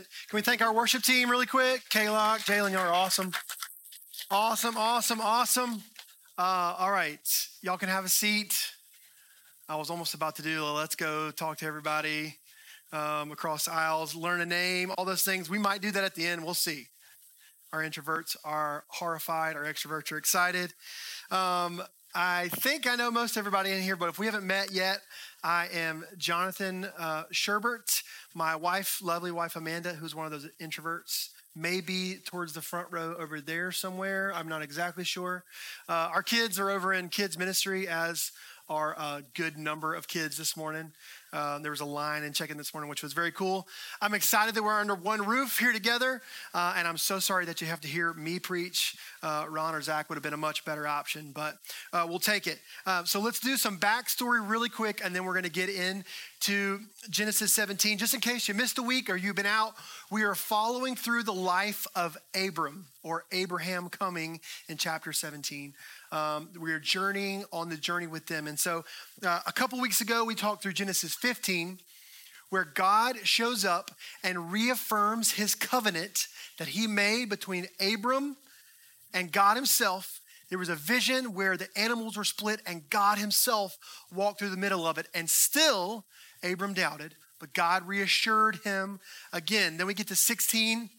Can we thank our worship team really quick? Kaylock, Jalen, y'all are awesome. Awesome, awesome, awesome. Uh, all right, y'all can have a seat. I was almost about to do let's go talk to everybody um, across aisles, learn a name, all those things. We might do that at the end. We'll see. Our introverts are horrified, our extroverts are excited. Um, I think I know most everybody in here, but if we haven't met yet, I am Jonathan uh, Sherbert. My wife, lovely wife Amanda, who's one of those introverts, may be towards the front row over there somewhere. I'm not exactly sure. Uh, our kids are over in kids ministry, as are a good number of kids this morning. Uh, there was a line in checking this morning, which was very cool. I'm excited that we're under one roof here together, uh, and I'm so sorry that you have to hear me preach. Uh, Ron or Zach would have been a much better option, but uh, we'll take it. Uh, so let's do some backstory really quick, and then we're going to get into Genesis 17. Just in case you missed a week or you've been out, we are following through the life of Abram or Abraham coming in chapter 17. Um, we are journeying on the journey with them. And so uh, a couple weeks ago, we talked through Genesis 15, where God shows up and reaffirms his covenant that he made between Abram and God himself. There was a vision where the animals were split and God himself walked through the middle of it. And still, Abram doubted, but God reassured him again. Then we get to 16.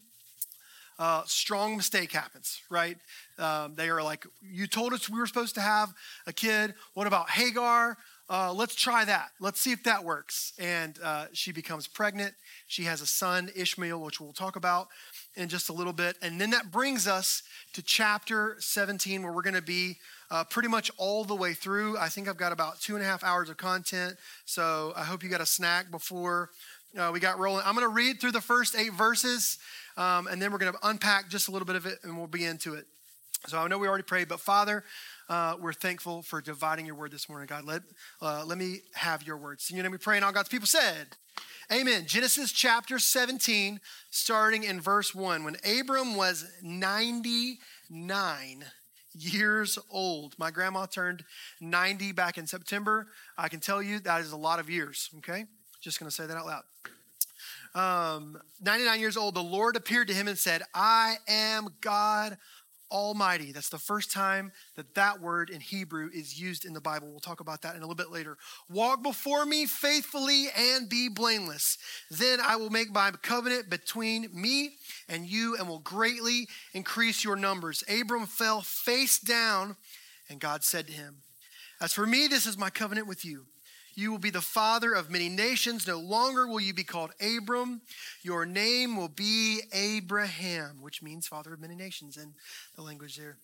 Uh, strong mistake happens, right? Um, they are like, You told us we were supposed to have a kid. What about Hagar? Uh, let's try that. Let's see if that works. And uh, she becomes pregnant. She has a son, Ishmael, which we'll talk about in just a little bit. And then that brings us to chapter 17, where we're going to be uh, pretty much all the way through. I think I've got about two and a half hours of content. So I hope you got a snack before uh, we got rolling. I'm going to read through the first eight verses, um, and then we're going to unpack just a little bit of it, and we'll be into it. So I know we already prayed, but Father, uh, we're thankful for dividing your word this morning, God. Let, uh, let me have your words. In your name we pray, and all God's people said, Amen. Genesis chapter 17, starting in verse 1. When Abram was 99 years old, my grandma turned 90 back in September. I can tell you that is a lot of years, okay? Just gonna say that out loud. Um, 99 years old, the Lord appeared to him and said, I am God Almighty. That's the first time that that word in Hebrew is used in the Bible. We'll talk about that in a little bit later. Walk before me faithfully and be blameless. Then I will make my covenant between me and you and will greatly increase your numbers. Abram fell face down, and God said to him, As for me, this is my covenant with you you will be the father of many nations. No longer will you be called Abram. Your name will be Abraham, which means father of many nations in the language there.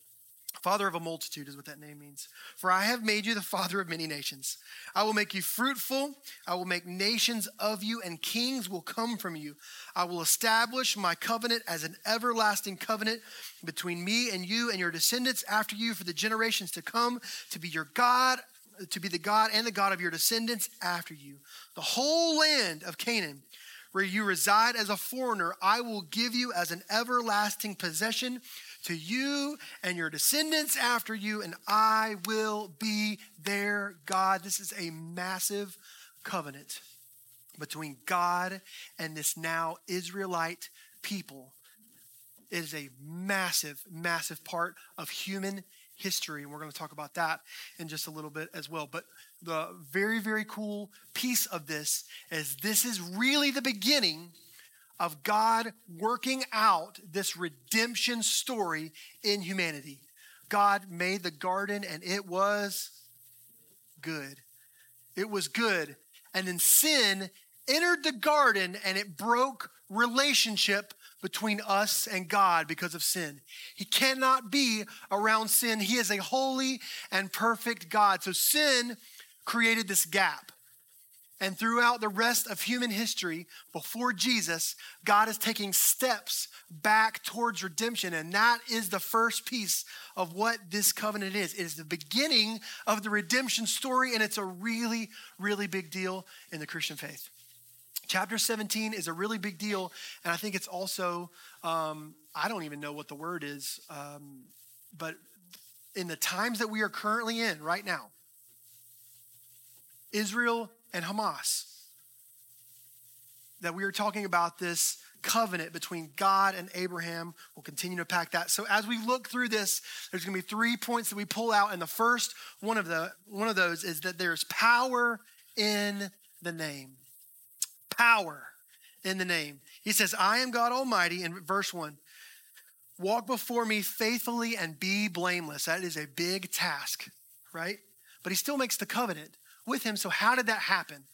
Father of a multitude is what that name means. For I have made you the father of many nations. I will make you fruitful. I will make nations of you, and kings will come from you. I will establish my covenant as an everlasting covenant between me and you and your descendants after you for the generations to come, to be your God to be the God and the God of your descendants after you. The whole land of Canaan, where you reside as a foreigner, I will give you as an everlasting possession to you and your descendants after you, and I will be their God. This is a massive covenant between God and this now Israelite people. It is a massive, massive part of human history, and we're going to talk about that in just a little bit as well. But the very, very cool piece of this is this is really the beginning of God working out this redemption story in humanity. God made the garden and it was good. It was good. And then sin entered the garden and it broke relationship between us and God because of sin. He cannot be around sin. He is a holy and perfect God. So sin created this gap. And throughout the rest of human history, before Jesus, God is taking steps back towards redemption. And that is the first piece of what this covenant is. It is the beginning of the redemption story, and it's a really, really big deal in the Christian faith. Chapter 17 is a really big deal, and I think it's also, um, I don't even know what the word is, um, but in the times that we are currently in right now, Israel and Hamas, that we are talking about this covenant between God and Abraham. We'll continue to pack that. So as we look through this, there's going to be three points that we pull out, and the first one of the one of those is that there's power in the name. Power in the name. He says, "I am God Almighty." In verse one, walk before me faithfully and be blameless. That is a big task, right? But he still makes the covenant with him. So how did that happen?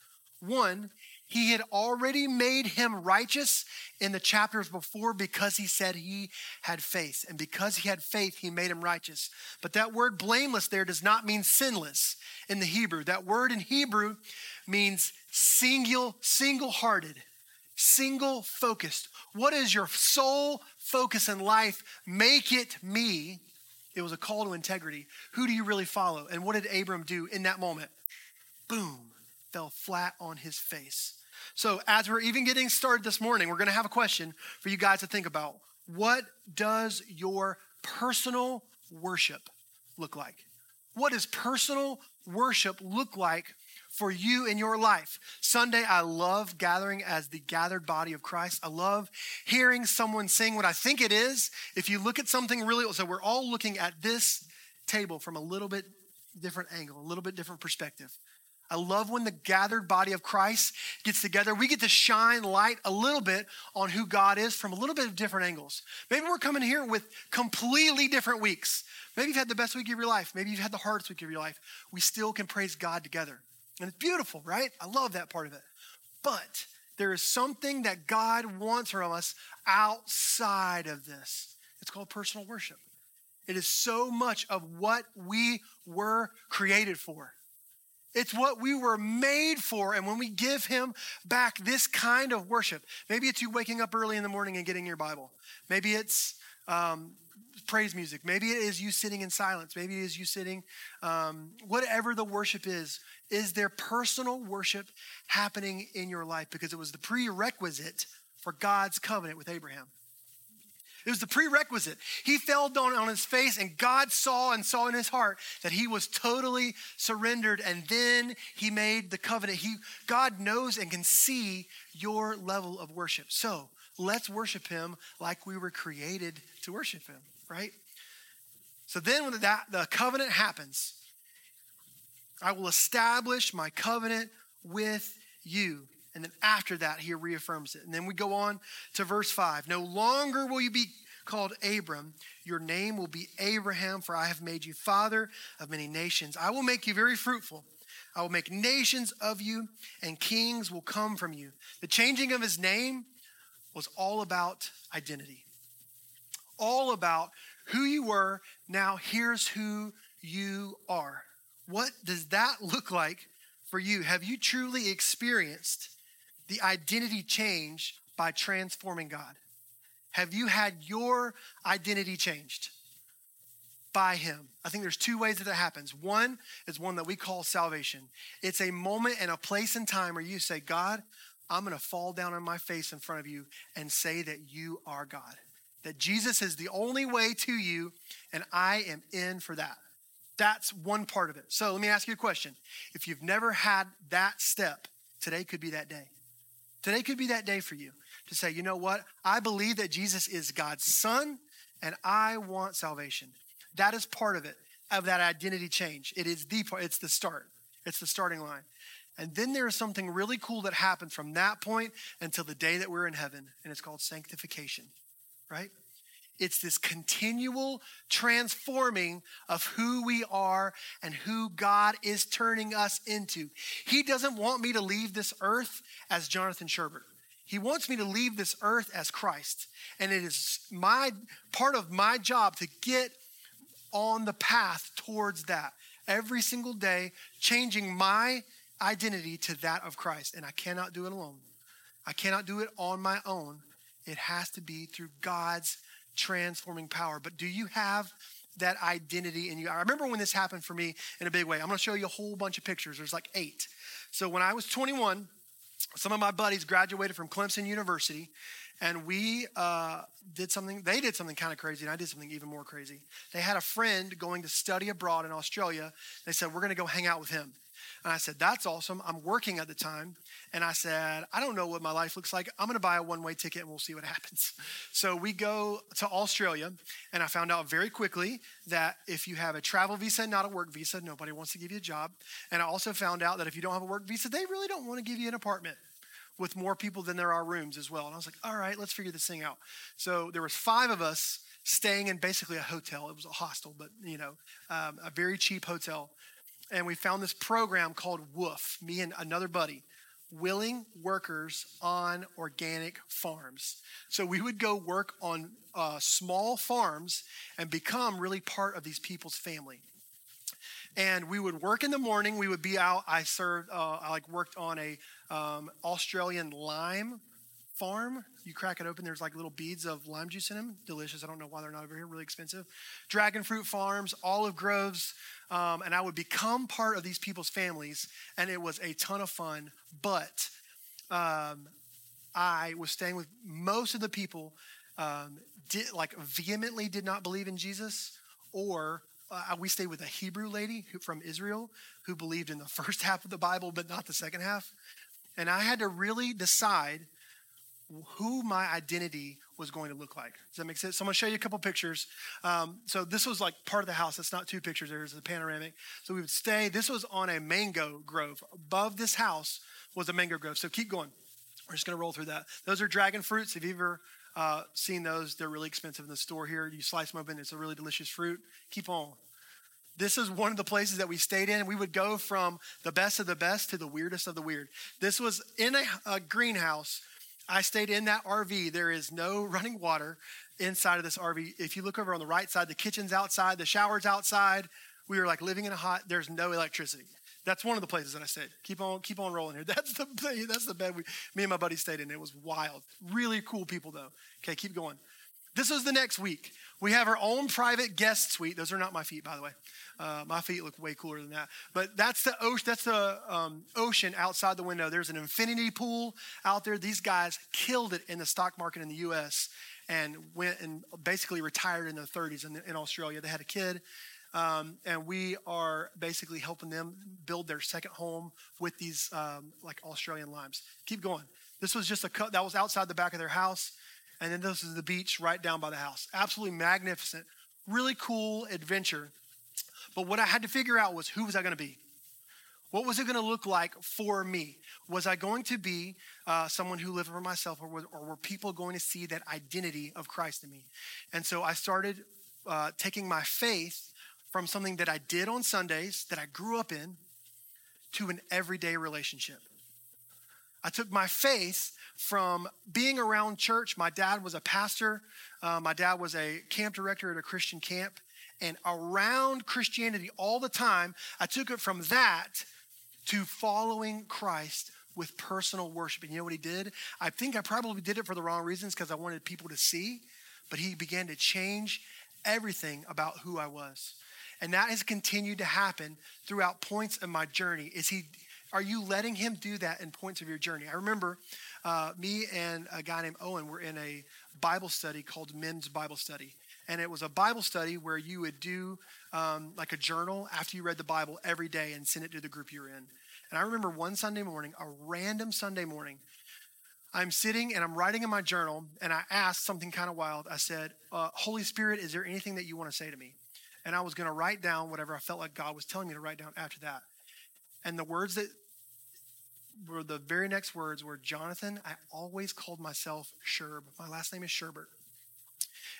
One, he had already made him righteous in the chapters before because he said he had faith. And because he had faith, he made him righteous. But that word blameless there does not mean sinless in the Hebrew. That word in Hebrew means single, single hearted, single focused. What is your sole focus in life? Make it me. It was a call to integrity. Who do you really follow? And what did Abram do in that moment? Boom fell flat on his face. So, as we're even getting started this morning, we're going to have a question for you guys to think about. What does your personal worship look like? What does personal worship look like for you in your life? Sunday, I love gathering as the gathered body of Christ. I love hearing someone sing what I think it is. If you look at something really, so we're all looking at this table from a little bit different angle, a little bit different perspective. I love when the gathered body of Christ gets together. We get to shine light a little bit on who God is from a little bit of different angles. Maybe we're coming here with completely different weeks. Maybe you've had the best week of your life. Maybe you've had the hardest week of your life. We still can praise God together. And it's beautiful, right? I love that part of it. But there is something that God wants from us outside of this. It's called personal worship. It is so much of what we were created for. It's what we were made for. And when we give Him back this kind of worship, maybe it's you waking up early in the morning and getting your Bible. Maybe it's um, praise music. Maybe it is you sitting in silence. Maybe it is you sitting, um, whatever the worship is. Is there personal worship happening in your life? Because it was the prerequisite for God's covenant with Abraham. It was the prerequisite. He fell down on his face, and God saw and saw in his heart that he was totally surrendered. And then he made the covenant. He, God knows and can see your level of worship. So let's worship him like we were created to worship him, right? So then when that, the covenant happens, I will establish my covenant with you. And then after that, he reaffirms it. And then we go on to verse 5. No longer will you be called Abram. Your name will be Abraham, for I have made you father of many nations. I will make you very fruitful. I will make nations of you, and kings will come from you. The changing of his name was all about identity, all about who you were. Now, here's who you are. What does that look like for you? Have you truly experienced the identity change by transforming God? Have you had your identity changed by Him? I think there's two ways that that happens. One is one that we call salvation. It's a moment and a place and time where you say, God, I'm going to fall down on my face in front of you and say that you are God. That Jesus is the only way to you, and I am in for that. That's one part of it. So let me ask you a question. If you've never had that step, today could be that day. Today could be that day for you to say, you know what? I believe that Jesus is God's son and I want salvation. That is part of it, of that identity change. It is the part, it's the start, it's the starting line. And then there is something really cool that happens from that point until the day that we're in heaven, and it's called sanctification, right? It's this continual transforming of who we are and who God is turning us into. He doesn't want me to leave this earth as Jonathan Sherbert. He wants me to leave this earth as Christ. And it is my part of my job to get on the path towards that every single day, changing my identity to that of Christ. And I cannot do it alone. I cannot do it on my own. It has to be through God's transforming power. But do you have that identity in you? I remember when this happened for me in a big way. I'm going to show you a whole bunch of pictures. There's like eight. So when I was 21, some of my buddies graduated from Clemson University, and we uh, did something, they did something kind of crazy, and I did something even more crazy. They had a friend going to study abroad in Australia. They said, We're going to go hang out with him. And I said, That's awesome. I'm working at the time. And I said, I don't know what my life looks like. I'm going to buy a one way ticket and we'll see what happens. So we go to Australia. And I found out very quickly that if you have a travel visa, not a work visa, nobody wants to give you a job. And I also found out that if you don't have a work visa, they really don't want to give you an apartment with more people than there are rooms as well. And I was like, all right, let's figure this thing out. So there was five of us staying in basically a hotel. It was a hostel, but you know, um, a very cheap hotel. And we found this program called WWOOF, me and another buddy, Willing Workers on Organic Farms. So we would go work on uh, small farms and become really part of these people's family and we would work in the morning. We would be out. I served. Uh, I like worked on a um, Australian lime farm. You crack it open. There's like little beads of lime juice in them. Delicious. I don't know why they're not over here. Really expensive. Dragon fruit farms, olive groves, um, and I would become part of these people's families, and it was a ton of fun. But um, I was staying with most of the people. Um, did like vehemently did not believe in Jesus or uh, we stayed with a Hebrew lady who, from Israel who believed in the first half of the Bible, but not the second half. And I had to really decide who my identity was going to look like. Does that make sense? So I'm going to show you a couple pictures. Um, so this was like part of the house. That's not two pictures. There's a panoramic. So we would stay. This was on a mango grove. Above this house was a mango grove. So keep going. We're just going to roll through that. Those are dragon fruits. Have you've ever uh, seen those? They're really expensive in the store here. You slice them open. It's a really delicious fruit. Keep on. This is one of the places that we stayed in. We would go from the best of the best to the weirdest of the weird. This was in a, a greenhouse. I stayed in that RV. There is no running water inside of this RV. If you look over on the right side, the kitchen's outside, the shower's outside. We were like living in a hot. There's no electricity. That's one of the places that I stayed. Keep on, keep on rolling here. That's the that's the bed we, me and my buddy stayed in. It was wild. Really cool people though. Okay, keep going. This was the next week. We have our own private guest suite. Those are not my feet, by the way. Uh, my feet look way cooler than that. But that's the ocean. That's the um, ocean outside the window. There's an infinity pool out there. These guys killed it in the stock market in the U.S. and went and basically retired in their 30s in, in Australia. They had a kid. Um, and we are basically helping them build their second home with these um, like Australian limes. Keep going. This was just a cut that was outside the back of their house. And then this is the beach right down by the house. Absolutely magnificent. Really cool adventure. But what I had to figure out was who was I going to be? What was it going to look like for me? Was I going to be uh, someone who lived for myself, or, was, or, were people going to see that identity of Christ in me? And so I started uh, taking my faith from something that I did on Sundays, that I grew up in, to an everyday relationship. I took my faith from being around church. My dad was a pastor, uh, my dad was a camp director at a Christian camp. And around Christianity all the time, I took it from that to following Christ with personal worship. And you know what he did? I think I probably did it for the wrong reasons because I wanted people to see, but he began to change everything about who I was. And that has continued to happen throughout points of my journey. Is he are you letting him do that in points of your journey? I remember uh, me and a guy named Owen were in a Bible study called Men's Bible Study. And it was a Bible study where you would do um, like a journal after you read the Bible every day and send it to the group you're in. And I remember one Sunday morning, a random Sunday morning, I'm sitting and I'm writing in my journal, and I asked something kind of wild. I said, uh, Holy Spirit, is there anything that you want to say to me? And I was going to write down whatever I felt like God was telling me to write down after that. And the words that were the very next words were Jonathan, I always called myself Sherb. My last name is Sherbert.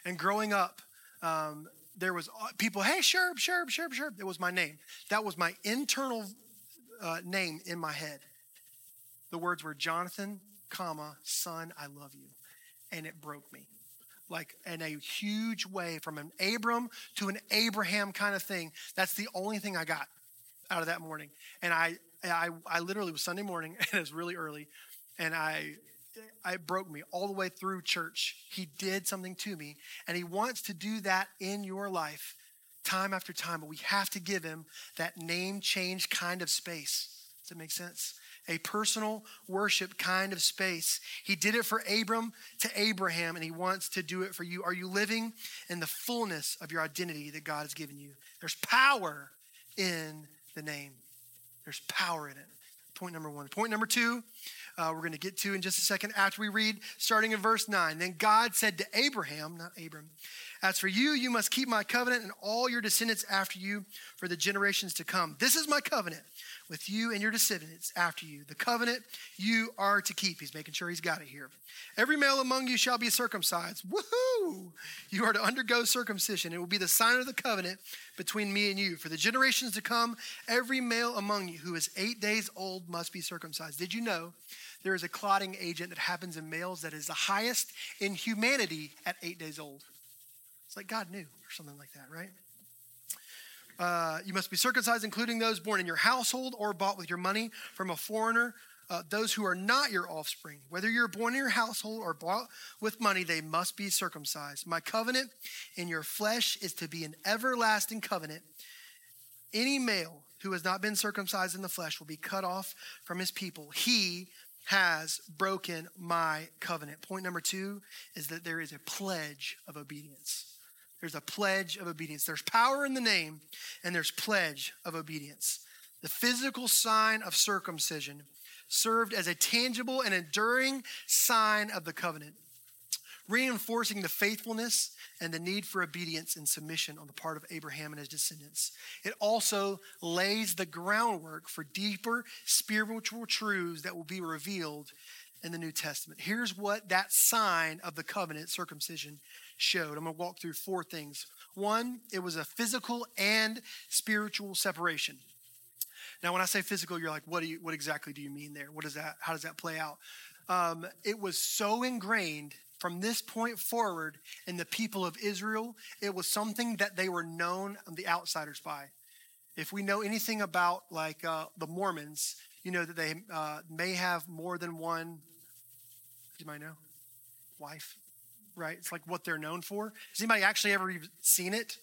And growing up, um, there was uh, people, hey, Sherb, Sherb, Sherb, Sherb. It was my name. That was my internal uh, name in my head. The words were Jonathan, comma, son, I love you. And it broke me. Like in a huge way from an Abram to an Abraham kind of thing. That's the only thing I got out of that morning. And I, I, I literally was Sunday morning and it was really early, and I, I broke me all the way through church. He did something to me, and he wants to do that in your life time after time, but we have to give him that name change kind of space. Does that make sense? A personal worship kind of space. He did it for Abram to Abraham, and he wants to do it for you. Are you living in the fullness of your identity that God has given you? There's power in the name. There's power in it. Point number one. Point number two, uh, we're going to get to in just a second after we read, starting in verse 9. Then God said to Abraham, not Abram, As for you, you must keep my covenant and all your descendants after you for the generations to come. This is my covenant with you and your descendants after you, the covenant you are to keep. He's making sure he's got it here. Every male among you shall be circumcised. Woohoo! You are to undergo circumcision. It will be the sign of the covenant between me and you. For the generations to come, every male among you who is eight days old must be circumcised. Did you know there is a clotting agent that happens in males that is the highest in humanity at eight days old? It's like God knew, or something like that, right? Uh, you must be circumcised, including those born in your household or bought with your money from a foreigner. Uh, those who are not your offspring, whether you're born in your household or bought with money, they must be circumcised. My covenant in your flesh is to be an everlasting covenant. Any male who has not been circumcised in the flesh will be cut off from his people. He has broken my covenant. Point number two is that there is a pledge of obedience. There's a pledge of obedience. There's power in the name, and there's pledge of obedience. The physical sign of circumcision served as a tangible and enduring sign of the covenant, reinforcing the faithfulness and the need for obedience and submission on the part of Abraham and his descendants. It also lays the groundwork for deeper spiritual truths that will be revealed in the New Testament. Here's what that sign of the covenant, circumcision, showed. I'm going to walk through four things. One, it was a physical and spiritual separation. Now, when I say physical, you're like, what do you, what exactly do you mean there? What is that? How does that play out? Um, it was so ingrained from this point forward in the people of Israel. It was something that they were known the outsiders by. If we know anything about like uh, the Mormons, you know that they uh, may have more than one. You might know, wife right? It's like what they're known for. Has anybody actually ever seen it?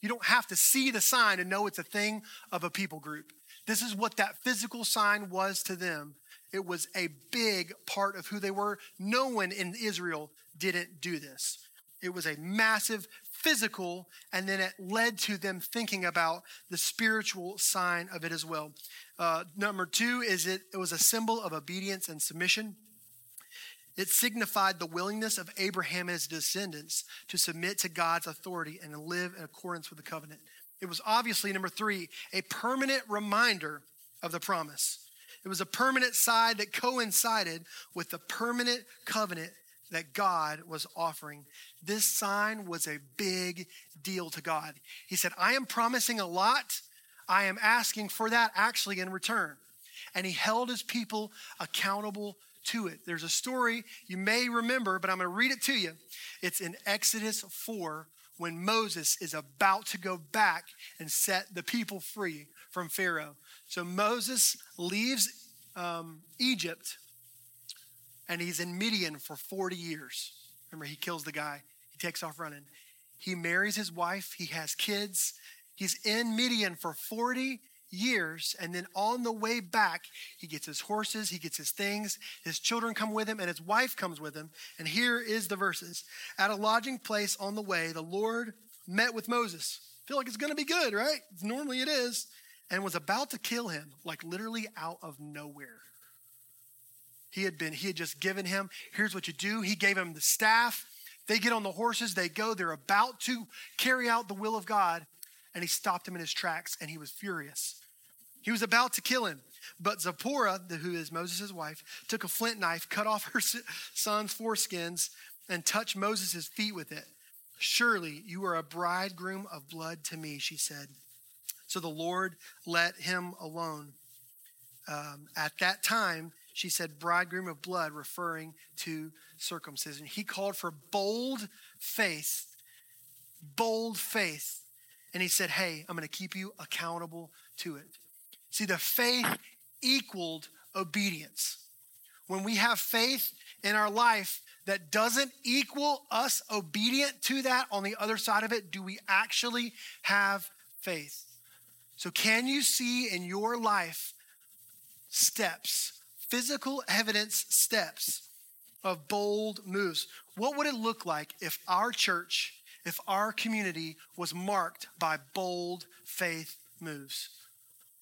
You don't have to see the sign to know it's a thing of a people group. This is what that physical sign was to them. It was a big part of who they were. No one in Israel didn't do this. It was a massive physical, and then it led to them thinking about the spiritual sign of it as well. Uh, number two is it, it was a symbol of obedience and submission. It signified the willingness of Abraham and his descendants to submit to God's authority and live in accordance with the covenant. It was obviously, number three, a permanent reminder of the promise. It was a permanent side that coincided with the permanent covenant that God was offering. This sign was a big deal to God. He said, I am promising a lot. I am asking for that actually in return. And he held his people accountable to it. There's a story you may remember, but I'm going to read it to you. It's in Exodus 4 when Moses is about to go back and set the people free from Pharaoh. So Moses leaves um, Egypt and he's in Midian for 40 years. Remember, he kills the guy, he takes off running. He marries his wife, he has kids. He's in Midian for 40 years. And then on the way back, he gets his horses, he gets his things, his children come with him, and his wife comes with him. And here is the verses. At a lodging place on the way, the Lord met with Moses. Feel like it's going to be good, right? Normally it is. And was about to kill him, like literally out of nowhere. He had been, he had just given him, here's what you do. He gave him the staff. They get on the horses, they go, they're about to carry out the will of God. And he stopped him in his tracks and he was furious. He was about to kill him. But Zipporah, who is Moses' wife, took a flint knife, cut off her son's foreskins, and touched Moses' feet with it. Surely you are a bridegroom of blood to me, she said. So the Lord let him alone. Um, at that time, she said, bridegroom of blood, referring to circumcision. He called for bold faith, bold faith. And he said, Hey, I'm going to keep you accountable to it. See, the faith equaled obedience. When we have faith in our life that doesn't equal us obedient to that on the other side of it, do we actually have faith? So, can you see in your life steps, physical evidence steps of bold moves? What would it look like if our church, if our community was marked by bold faith moves?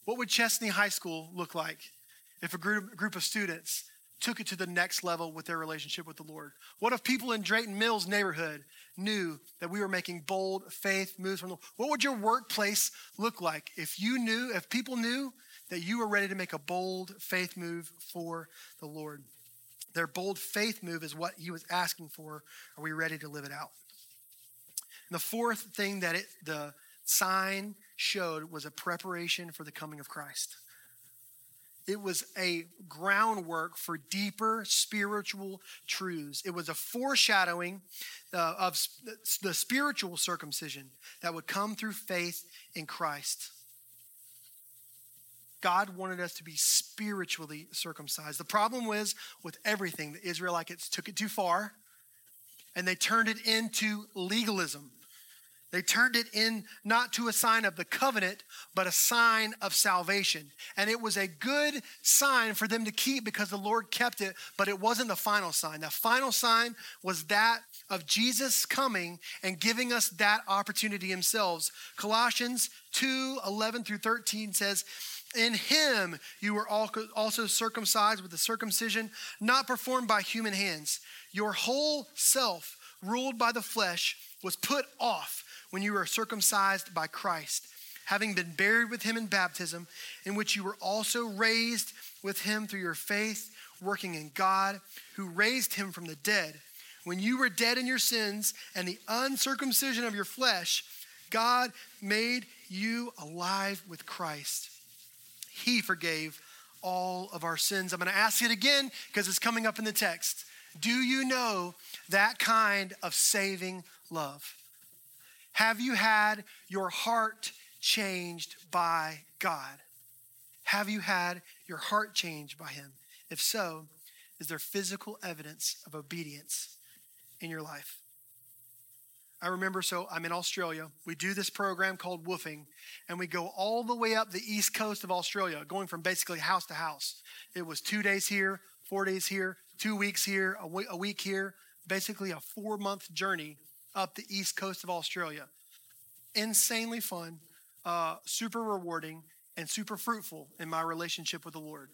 What would Chesnee High School look like if a group, group of students took it to the next level with their relationship with the Lord? What if people in Drayton Mills neighborhood knew that we were making bold faith moves from the Lord? What would your workplace look like if you knew, if people knew that you were ready to make a bold faith move for the Lord? Their bold faith move is what he was asking for. Are we ready to live it out? And the fourth thing that it, the sign showed was a preparation for the coming of Christ. It was a groundwork for deeper spiritual truths. It was a foreshadowing uh, of the spiritual circumcision that would come through faith in Christ. God wanted us to be spiritually circumcised. The problem was with everything, the Israelites took it too far and they turned it into legalism. They turned it in not to a sign of the covenant, but a sign of salvation. And it was a good sign for them to keep because the Lord kept it, but it wasn't the final sign. The final sign was that of Jesus coming and giving us that opportunity himself. Colossians 2 11 through 13 says, in him you were also circumcised with a circumcision not performed by human hands. Your whole self, ruled by the flesh, was put off when you were circumcised by Christ, having been buried with him in baptism, in which you were also raised with him through your faith, working in God, who raised him from the dead. When you were dead in your sins and the uncircumcision of your flesh, God made you alive with Christ. He forgave all of our sins. I'm going to ask it again because it's coming up in the text. Do you know that kind of saving love? Have you had your heart changed by God? Have you had your heart changed by Him? If so, is there physical evidence of obedience in your life? I remember, so I'm in Australia. We do this program called Woofing, and we go all the way up the east coast of Australia, going from basically house to house. It was two days here, four days here, two weeks here, a week here, basically a four month journey up the east coast of Australia. Insanely fun, uh, super rewarding, and super fruitful in my relationship with the Lord.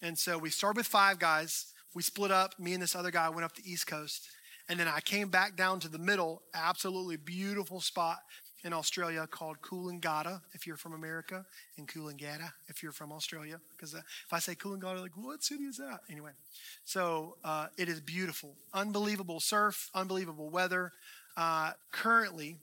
And so we started with five guys. We split up. Me and this other guy went up the east coast. And then I came back down to the middle, absolutely beautiful spot in Australia called Coolangatta, if you're from America, and Coolangatta, if you're from Australia. Because uh, if I say Coolangatta, like, what city is that? Anyway, so uh, it is beautiful. Unbelievable surf, unbelievable weather. Uh, currently,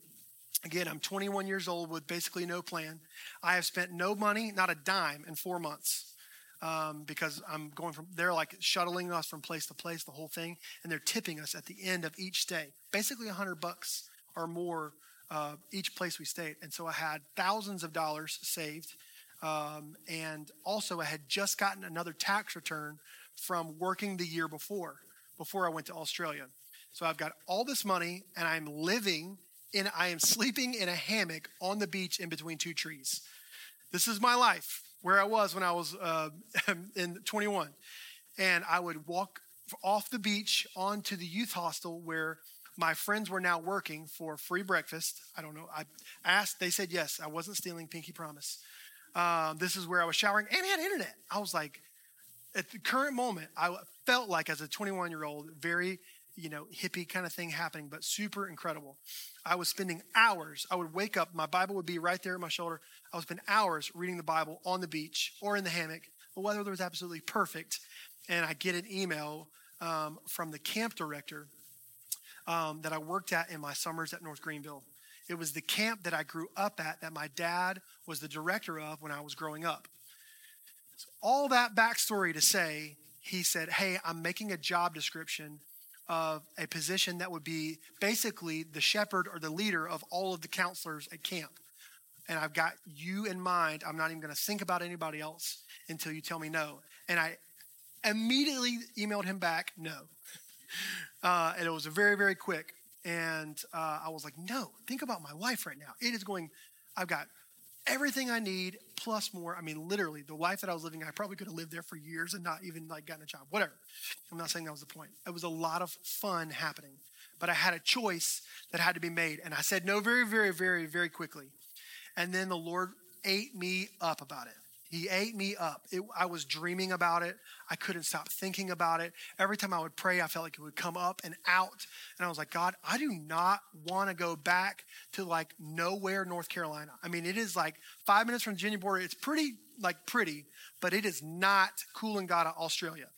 again, I'm 21 years old with basically no plan. I have spent no money, not a dime, in four months. Um, because I'm going from, they're like shuttling us from place to place, the whole thing, and they're tipping us at the end of each stay, basically 100 bucks or more uh, each place we stayed. And so I had thousands of dollars saved. Um, and also, I had just gotten another tax return from working the year before, before I went to Australia. So I've got all this money and I'm living in, I am sleeping in a hammock on the beach in between two trees. This is my life where I was when I was uh, in 21. And I would walk off the beach onto the youth hostel where my friends were now working for free breakfast. I don't know. I asked, they said yes. I wasn't stealing Pinky Promise. Um, this is where I was showering and had internet. I was like, at the current moment, I felt like as a 21 year old, very, you know, hippie kind of thing happening, but super incredible. I was spending hours. I would wake up, my Bible would be right there at my shoulder. I would spend hours reading the Bible on the beach or in the hammock. The weather was absolutely perfect. And I get an email um, from the camp director um, that I worked at in my summers at North Greenville. It was the camp that I grew up at that my dad was the director of when I was growing up. So all that backstory to say, he said, Hey, I'm making a job description of a position that would be basically the shepherd or the leader of all of the counselors at camp. And I've got you in mind. I'm not even going to think about anybody else until you tell me no. And I immediately emailed him back, no. Uh, and it was very, very quick. And uh, I was like, no, think about my life right now. It is going, I've got everything I need plus more. I mean, literally, the life that I was living, I probably could have lived there for years and not even like gotten a job, whatever. I'm not saying that was the point. It was a lot of fun happening, but I had a choice that had to be made. And I said no very, very, very, very quickly. And then the Lord ate me up about it. He ate me up. It, I was dreaming about it. I couldn't stop thinking about it. Every time I would pray, I felt like it would come up and out. And I was like, God, I do not want to go back to like nowhere, North Carolina. I mean, it is like five minutes from the Virginia border. It's pretty, like pretty, but it is not Coolangatta, Australia,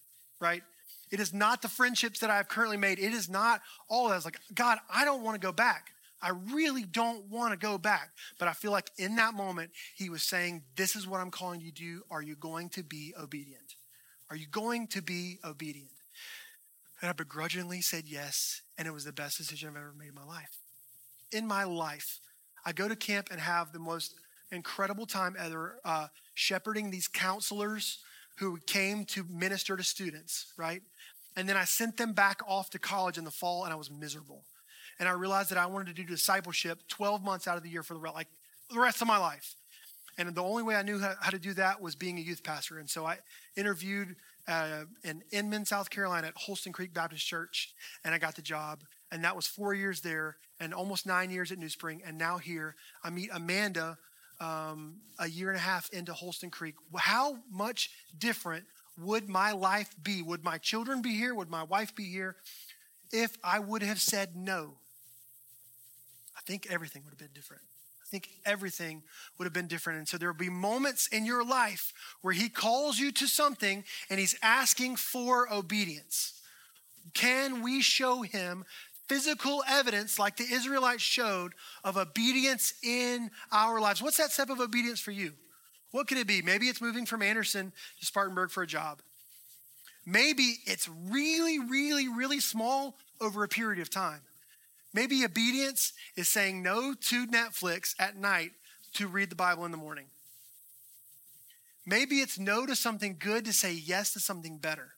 right? It is not the friendships that I have currently made. It is not all that. I was like, God, I don't want to go back. I really don't want to go back. But I feel like in that moment, he was saying, This is what I'm calling you to do. Are you going to be obedient? Are you going to be obedient? And I begrudgingly said yes. And it was the best decision I've ever made in my life. In my life, I go to camp and have the most incredible time ever uh, shepherding these counselors who came to minister to students, right? And then I sent them back off to college in the fall and I was miserable and I realized that I wanted to do discipleship 12 months out of the year for the like the rest of my life. And the only way I knew how, to do that was being a youth pastor. And so I interviewed uh, in Inman, South Carolina at Holston Creek Baptist Church, and I got the job. And that was four years there and almost nine years at New Spring. And now here, I meet Amanda um, a year and a half into Holston Creek. How much different would my life be? Would my children be here? Would my wife be here if I would have said no? I think everything would have been different. I think everything would have been different. And so there will be moments in your life where He calls you to something and He's asking for obedience. Can we show Him physical evidence, like the Israelites showed, of obedience in our lives? What's that step of obedience for you? What could it be? Maybe it's moving from Anderson to Spartanburg for a job. Maybe it's really, really, really small over a period of time. Maybe obedience is saying no to Netflix at night to read the Bible in the morning. Maybe it's no to something good to say yes to something better.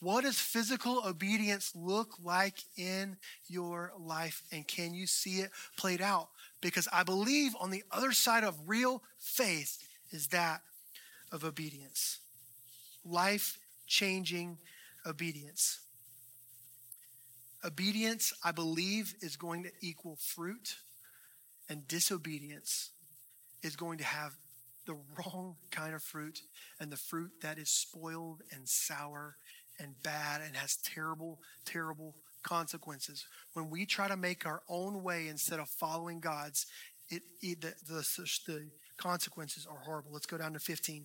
What does physical obedience look like in your life? And can you see it played out? Because I believe on the other side of real faith is that of obedience. Life changing obedience. Obedience, I believe, is going to equal fruit, and disobedience is going to have the wrong kind of fruit and the fruit that is spoiled and sour and bad and has terrible, terrible consequences. When we try to make our own way instead of following God's, it, it the, the, the consequences are horrible. Let's go down to 15.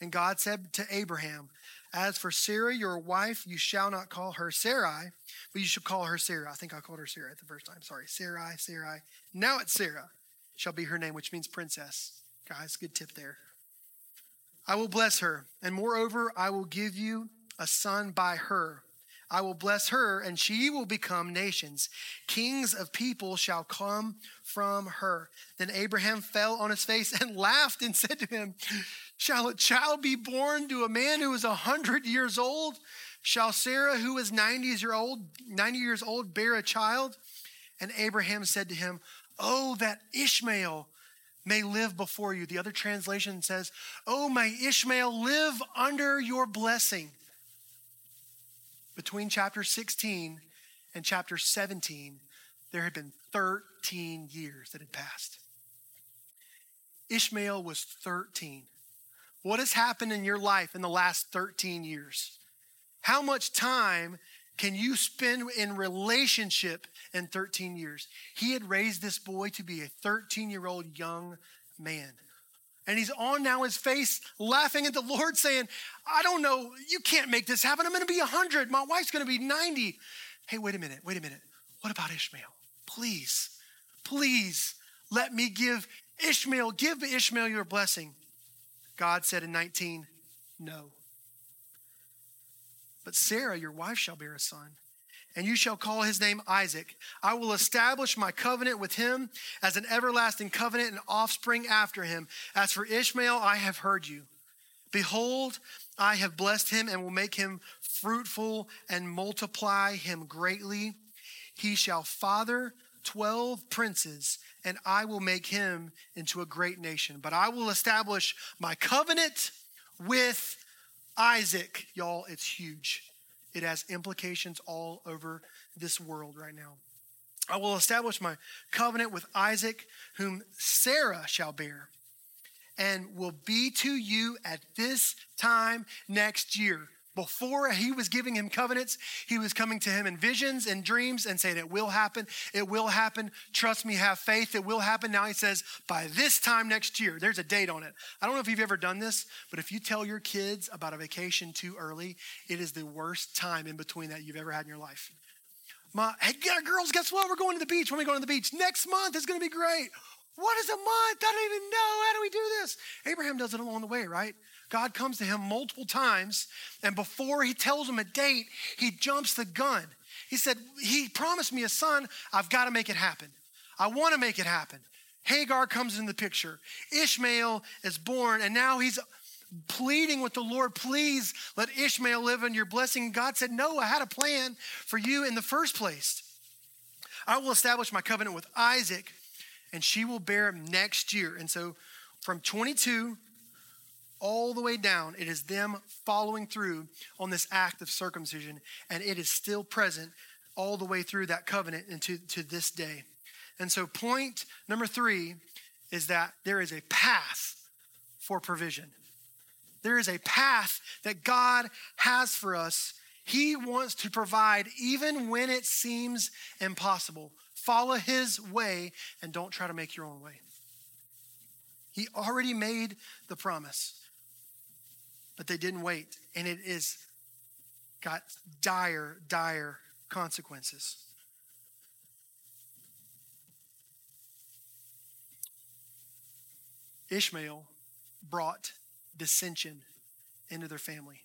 And God said to Abraham, As for Sarah, your wife, you shall not call her Sarai, but you shall call her Sarah. I think I called her Sarah the first time. Sorry. Sarai, Sarai. Now it's Sarah, shall be her name, which means princess. Guys, good tip there. I will bless her, and moreover, I will give you a son by her. I will bless her, and she will become nations. Kings of people shall come from her. Then Abraham fell on his face and laughed and said to him, Shall a child be born to a man who is a hundred years old? Shall Sarah, who is 90 years old, 90 years old, bear a child? And Abraham said to him, Oh, that Ishmael may live before you. The other translation says, Oh, may Ishmael live under your blessing between chapter 16 and chapter 17, there had been 13 years that had passed. Ishmael was 13. What has happened in your life in the last 13 years? How much time can you spend in relationship in 13 years? He had raised this boy to be a 13 year old young man. And he's on now his face laughing at the Lord, saying, I don't know, you can't make this happen. I'm to be 100. My wife's to be 90. Hey, wait a minute, wait a minute. What about Ishmael? Please, please let me give Ishmael, give Ishmael your blessing. God said in 19, No. But Sarah, your wife, shall bear a son and you shall call his name Isaac. I will establish my covenant with him as an everlasting covenant and offspring after him. As for Ishmael, I have heard you. Behold, I have blessed him and will make him fruitful and multiply him greatly. He shall father 12 princes, and I will make him into a great nation. But I will establish my covenant with Isaac. Y'all, it's huge. It has implications all over this world right now. I will establish my covenant with Isaac, whom Sarah shall bear. and will be to you at this time next year. Before he was giving him covenants, he was coming to him in visions and dreams and saying, It will happen. It will happen. Trust me, have faith. It will happen. Now he says, By this time next year, there's a date on it. I don't know if you've ever done this, but if you tell your kids about a vacation too early, it is the worst time in between that you've ever had in your life. My, hey, girls, guess what? We're going to the beach. When we going to the beach? Next month. It's going to be great. What is a month? I don't even know. How do we do this? Abraham does it along the way, right? God comes to him multiple times, and before he tells him a date, he jumps the gun. He said, He promised me a son. I've got to make it happen. I want to make it happen. Hagar comes in the picture. Ishmael is born, and now he's pleading with the Lord, please let Ishmael live in your blessing. God said, No, I had a plan for you in the first place. I will establish my covenant with Isaac, and she will bear him next year. And so from 22 all the way down, it is them following through on this act of circumcision, and it is still present all the way through that covenant into to this day. And so, point number three is that there is a path for provision. There is a path that God has for us. He wants to provide even when it seems impossible. Follow His way and don't try to make your own way. He already made the promise but they didn't wait. And it is got dire, dire consequences. Ishmael brought dissension into their family.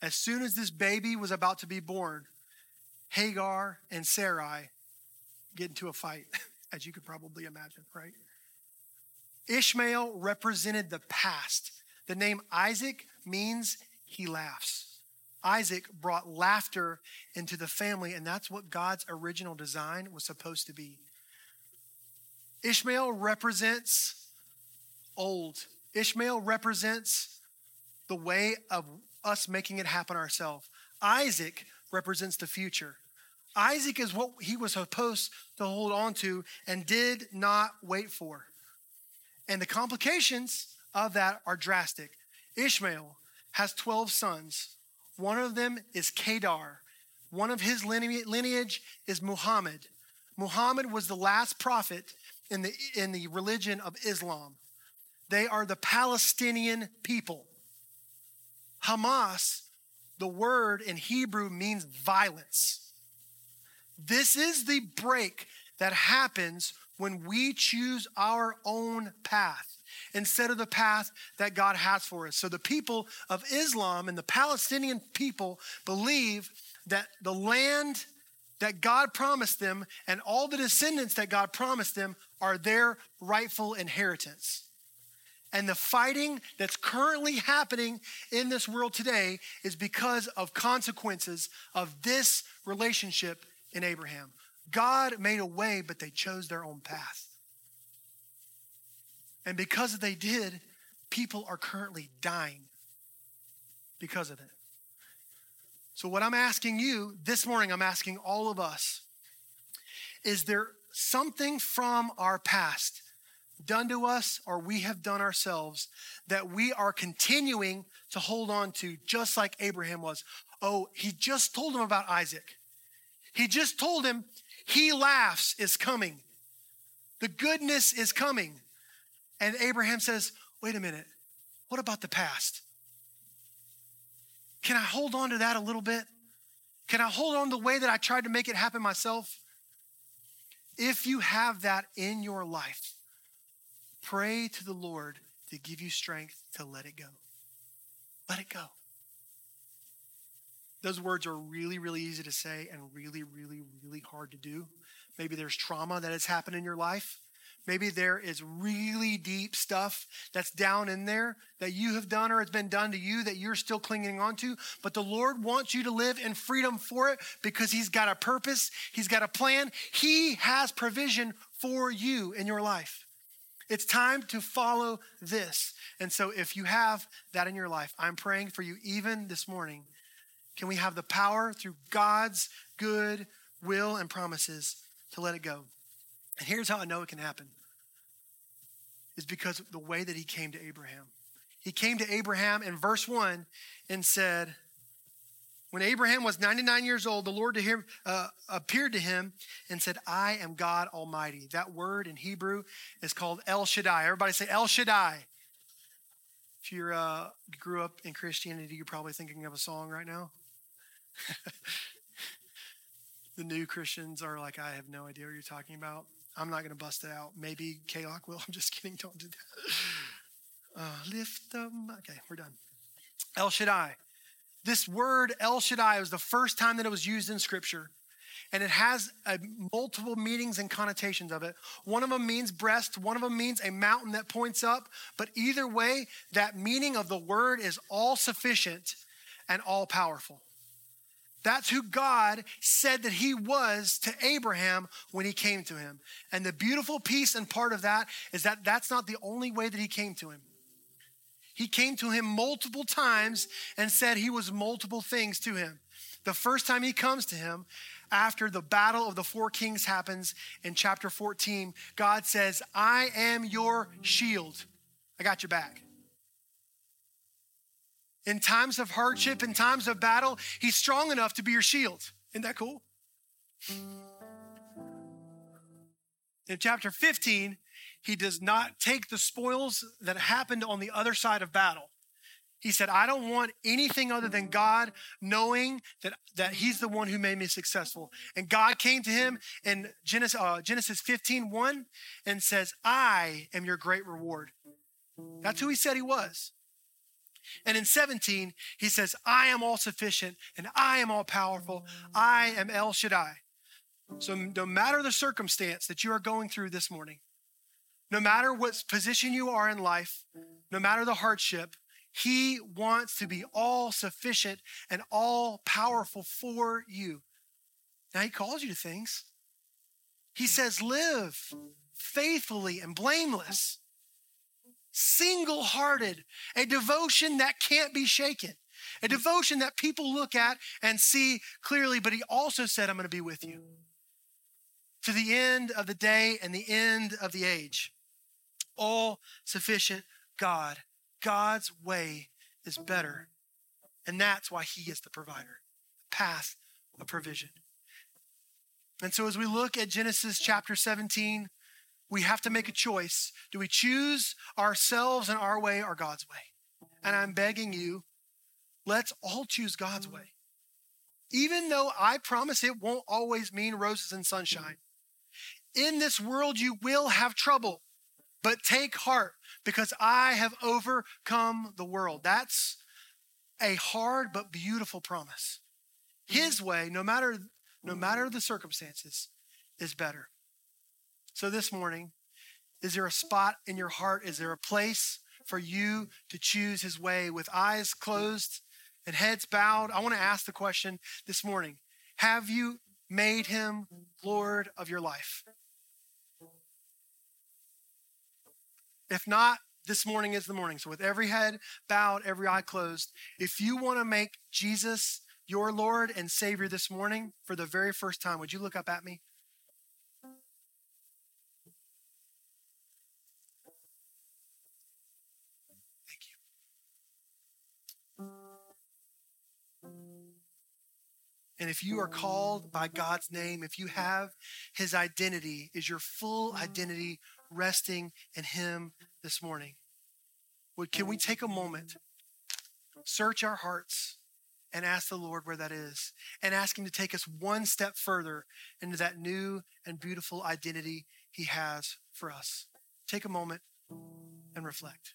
As soon as this baby was about to be born, Hagar and Sarai get into a fight, as you could probably imagine, right? Ishmael represented the past the name Isaac means he laughs. Isaac brought laughter into the family, and that's what God's original design was supposed to be. Ishmael represents old. Ishmael represents the way of us making it happen ourselves. Isaac represents the future. Isaac is what he was supposed to hold on to and did not wait for. And the complications of that are drastic. Ishmael has 12 sons. One of them is Kedar. One of his lineage is Muhammad. Muhammad was the last prophet in the, in the religion of Islam. They are the Palestinian people. Hamas, the word in Hebrew means violence. This is the break that happens when we choose our own path instead of the path that God has for us. So the people of Islam and the Palestinian people believe that the land that God promised them and all the descendants that God promised them are their rightful inheritance. And the fighting that's currently happening in this world today is because of consequences of this relationship in Abraham. God made a way, but they chose their own path. And because they did, people are currently dying because of it. So, what I'm asking you this morning, I'm asking all of us is there something from our past done to us or we have done ourselves that we are continuing to hold on to, just like Abraham was? Oh, he just told him about Isaac. He just told him he laughs is coming. The goodness is coming. And Abraham says, wait a minute, what about the past? Can I hold on to that a little bit? Can I hold on the way that I tried to make it happen myself? If you have that in your life, pray to the Lord to give you strength to let it go. Let it go. Those words are really, really easy to say and really, really, really hard to do. Maybe there's trauma that has happened in your life. Maybe there is really deep stuff that's down in there that you have done or has been done to you that you're still clinging on to. But the Lord wants you to live in freedom for it because He's got a purpose, He's got a plan, He has provision for you in your life. It's time to follow this. And so, if you have that in your life, I'm praying for you even this morning. Can we have the power through God's good will and promises to let it go? And here's how I know it can happen is because of the way that he came to Abraham. He came to Abraham in verse 1 and said, When Abraham was 99 years old, the Lord to him, uh, appeared to him and said, I am God Almighty. That word in Hebrew is called El Shaddai. Everybody say El Shaddai. If you uh, grew up in Christianity, you're probably thinking of a song right now. the new Christians are like, I have no idea what you're talking about. I'm not going to bust it out. Maybe Kaylock will. I'm just kidding. Don't do that. Uh, lift them. Okay, we're done. El Shaddai. This word El Shaddai was the first time that it was used in Scripture. And it has multiple meanings and connotations of it. One of them means breast, one of them means a mountain that points up. But either way, that meaning of the word is all sufficient and all powerful. That's who God said that he was to Abraham when he came to him. And the beautiful piece and part of that is that that's not the only way that he came to him. He came to him multiple times and said he was multiple things to him. The first time he comes to him, after the battle of the four kings happens in chapter 14, God says, I am your shield. I got your back. In times of hardship, in times of battle, he's strong enough to be your shield. Isn't that cool? In chapter 15, he does not take the spoils that happened on the other side of battle. He said, I don't want anything other than God knowing that, that He's the one who made me successful. And God came to him in Genesis, uh, Genesis 15 1 and says, I am your great reward. That's who He said He was. And in 17, he says, I am all sufficient and I am all powerful. I am El Shaddai. So, no matter the circumstance that you are going through this morning, no matter what position you are in life, no matter the hardship, he wants to be all sufficient and all powerful for you. Now, he calls you to things. He says, live faithfully and blameless single hearted, a devotion that can't be shaken, a mm. devotion that people look at and see clearly. But he also said, I'm going to be with you to the end of the day and the end of the age. All sufficient God. God's way is better. And that's why he is the provider, the path of provision. And so as we look at Genesis chapter 17, we have to make a choice. Do we choose ourselves and our way or God's way? And I'm begging you, let's all choose God's way. Even though I promise it won't always mean roses and sunshine. In this world, you will have trouble, but take heart because I have overcome the world. That's a hard but beautiful promise. His way, no matter, no matter the circumstances, is better. So this morning, is there a spot in your heart? Is there a place for you to choose his way with eyes closed and heads bowed? I want to ask the question this morning Have you made him Lord of your life? If not, this morning is the morning. So, with every head bowed, every eye closed, if you want to make Jesus your Lord and Savior this morning for the very first time, would you look up at me? And if you are called by God's name, if you have his identity, is your full identity resting in him this morning? Can we take a moment, search our hearts, and ask the Lord where that is, and ask him to take us one step further into that new and beautiful identity he has for us? Take a moment and reflect.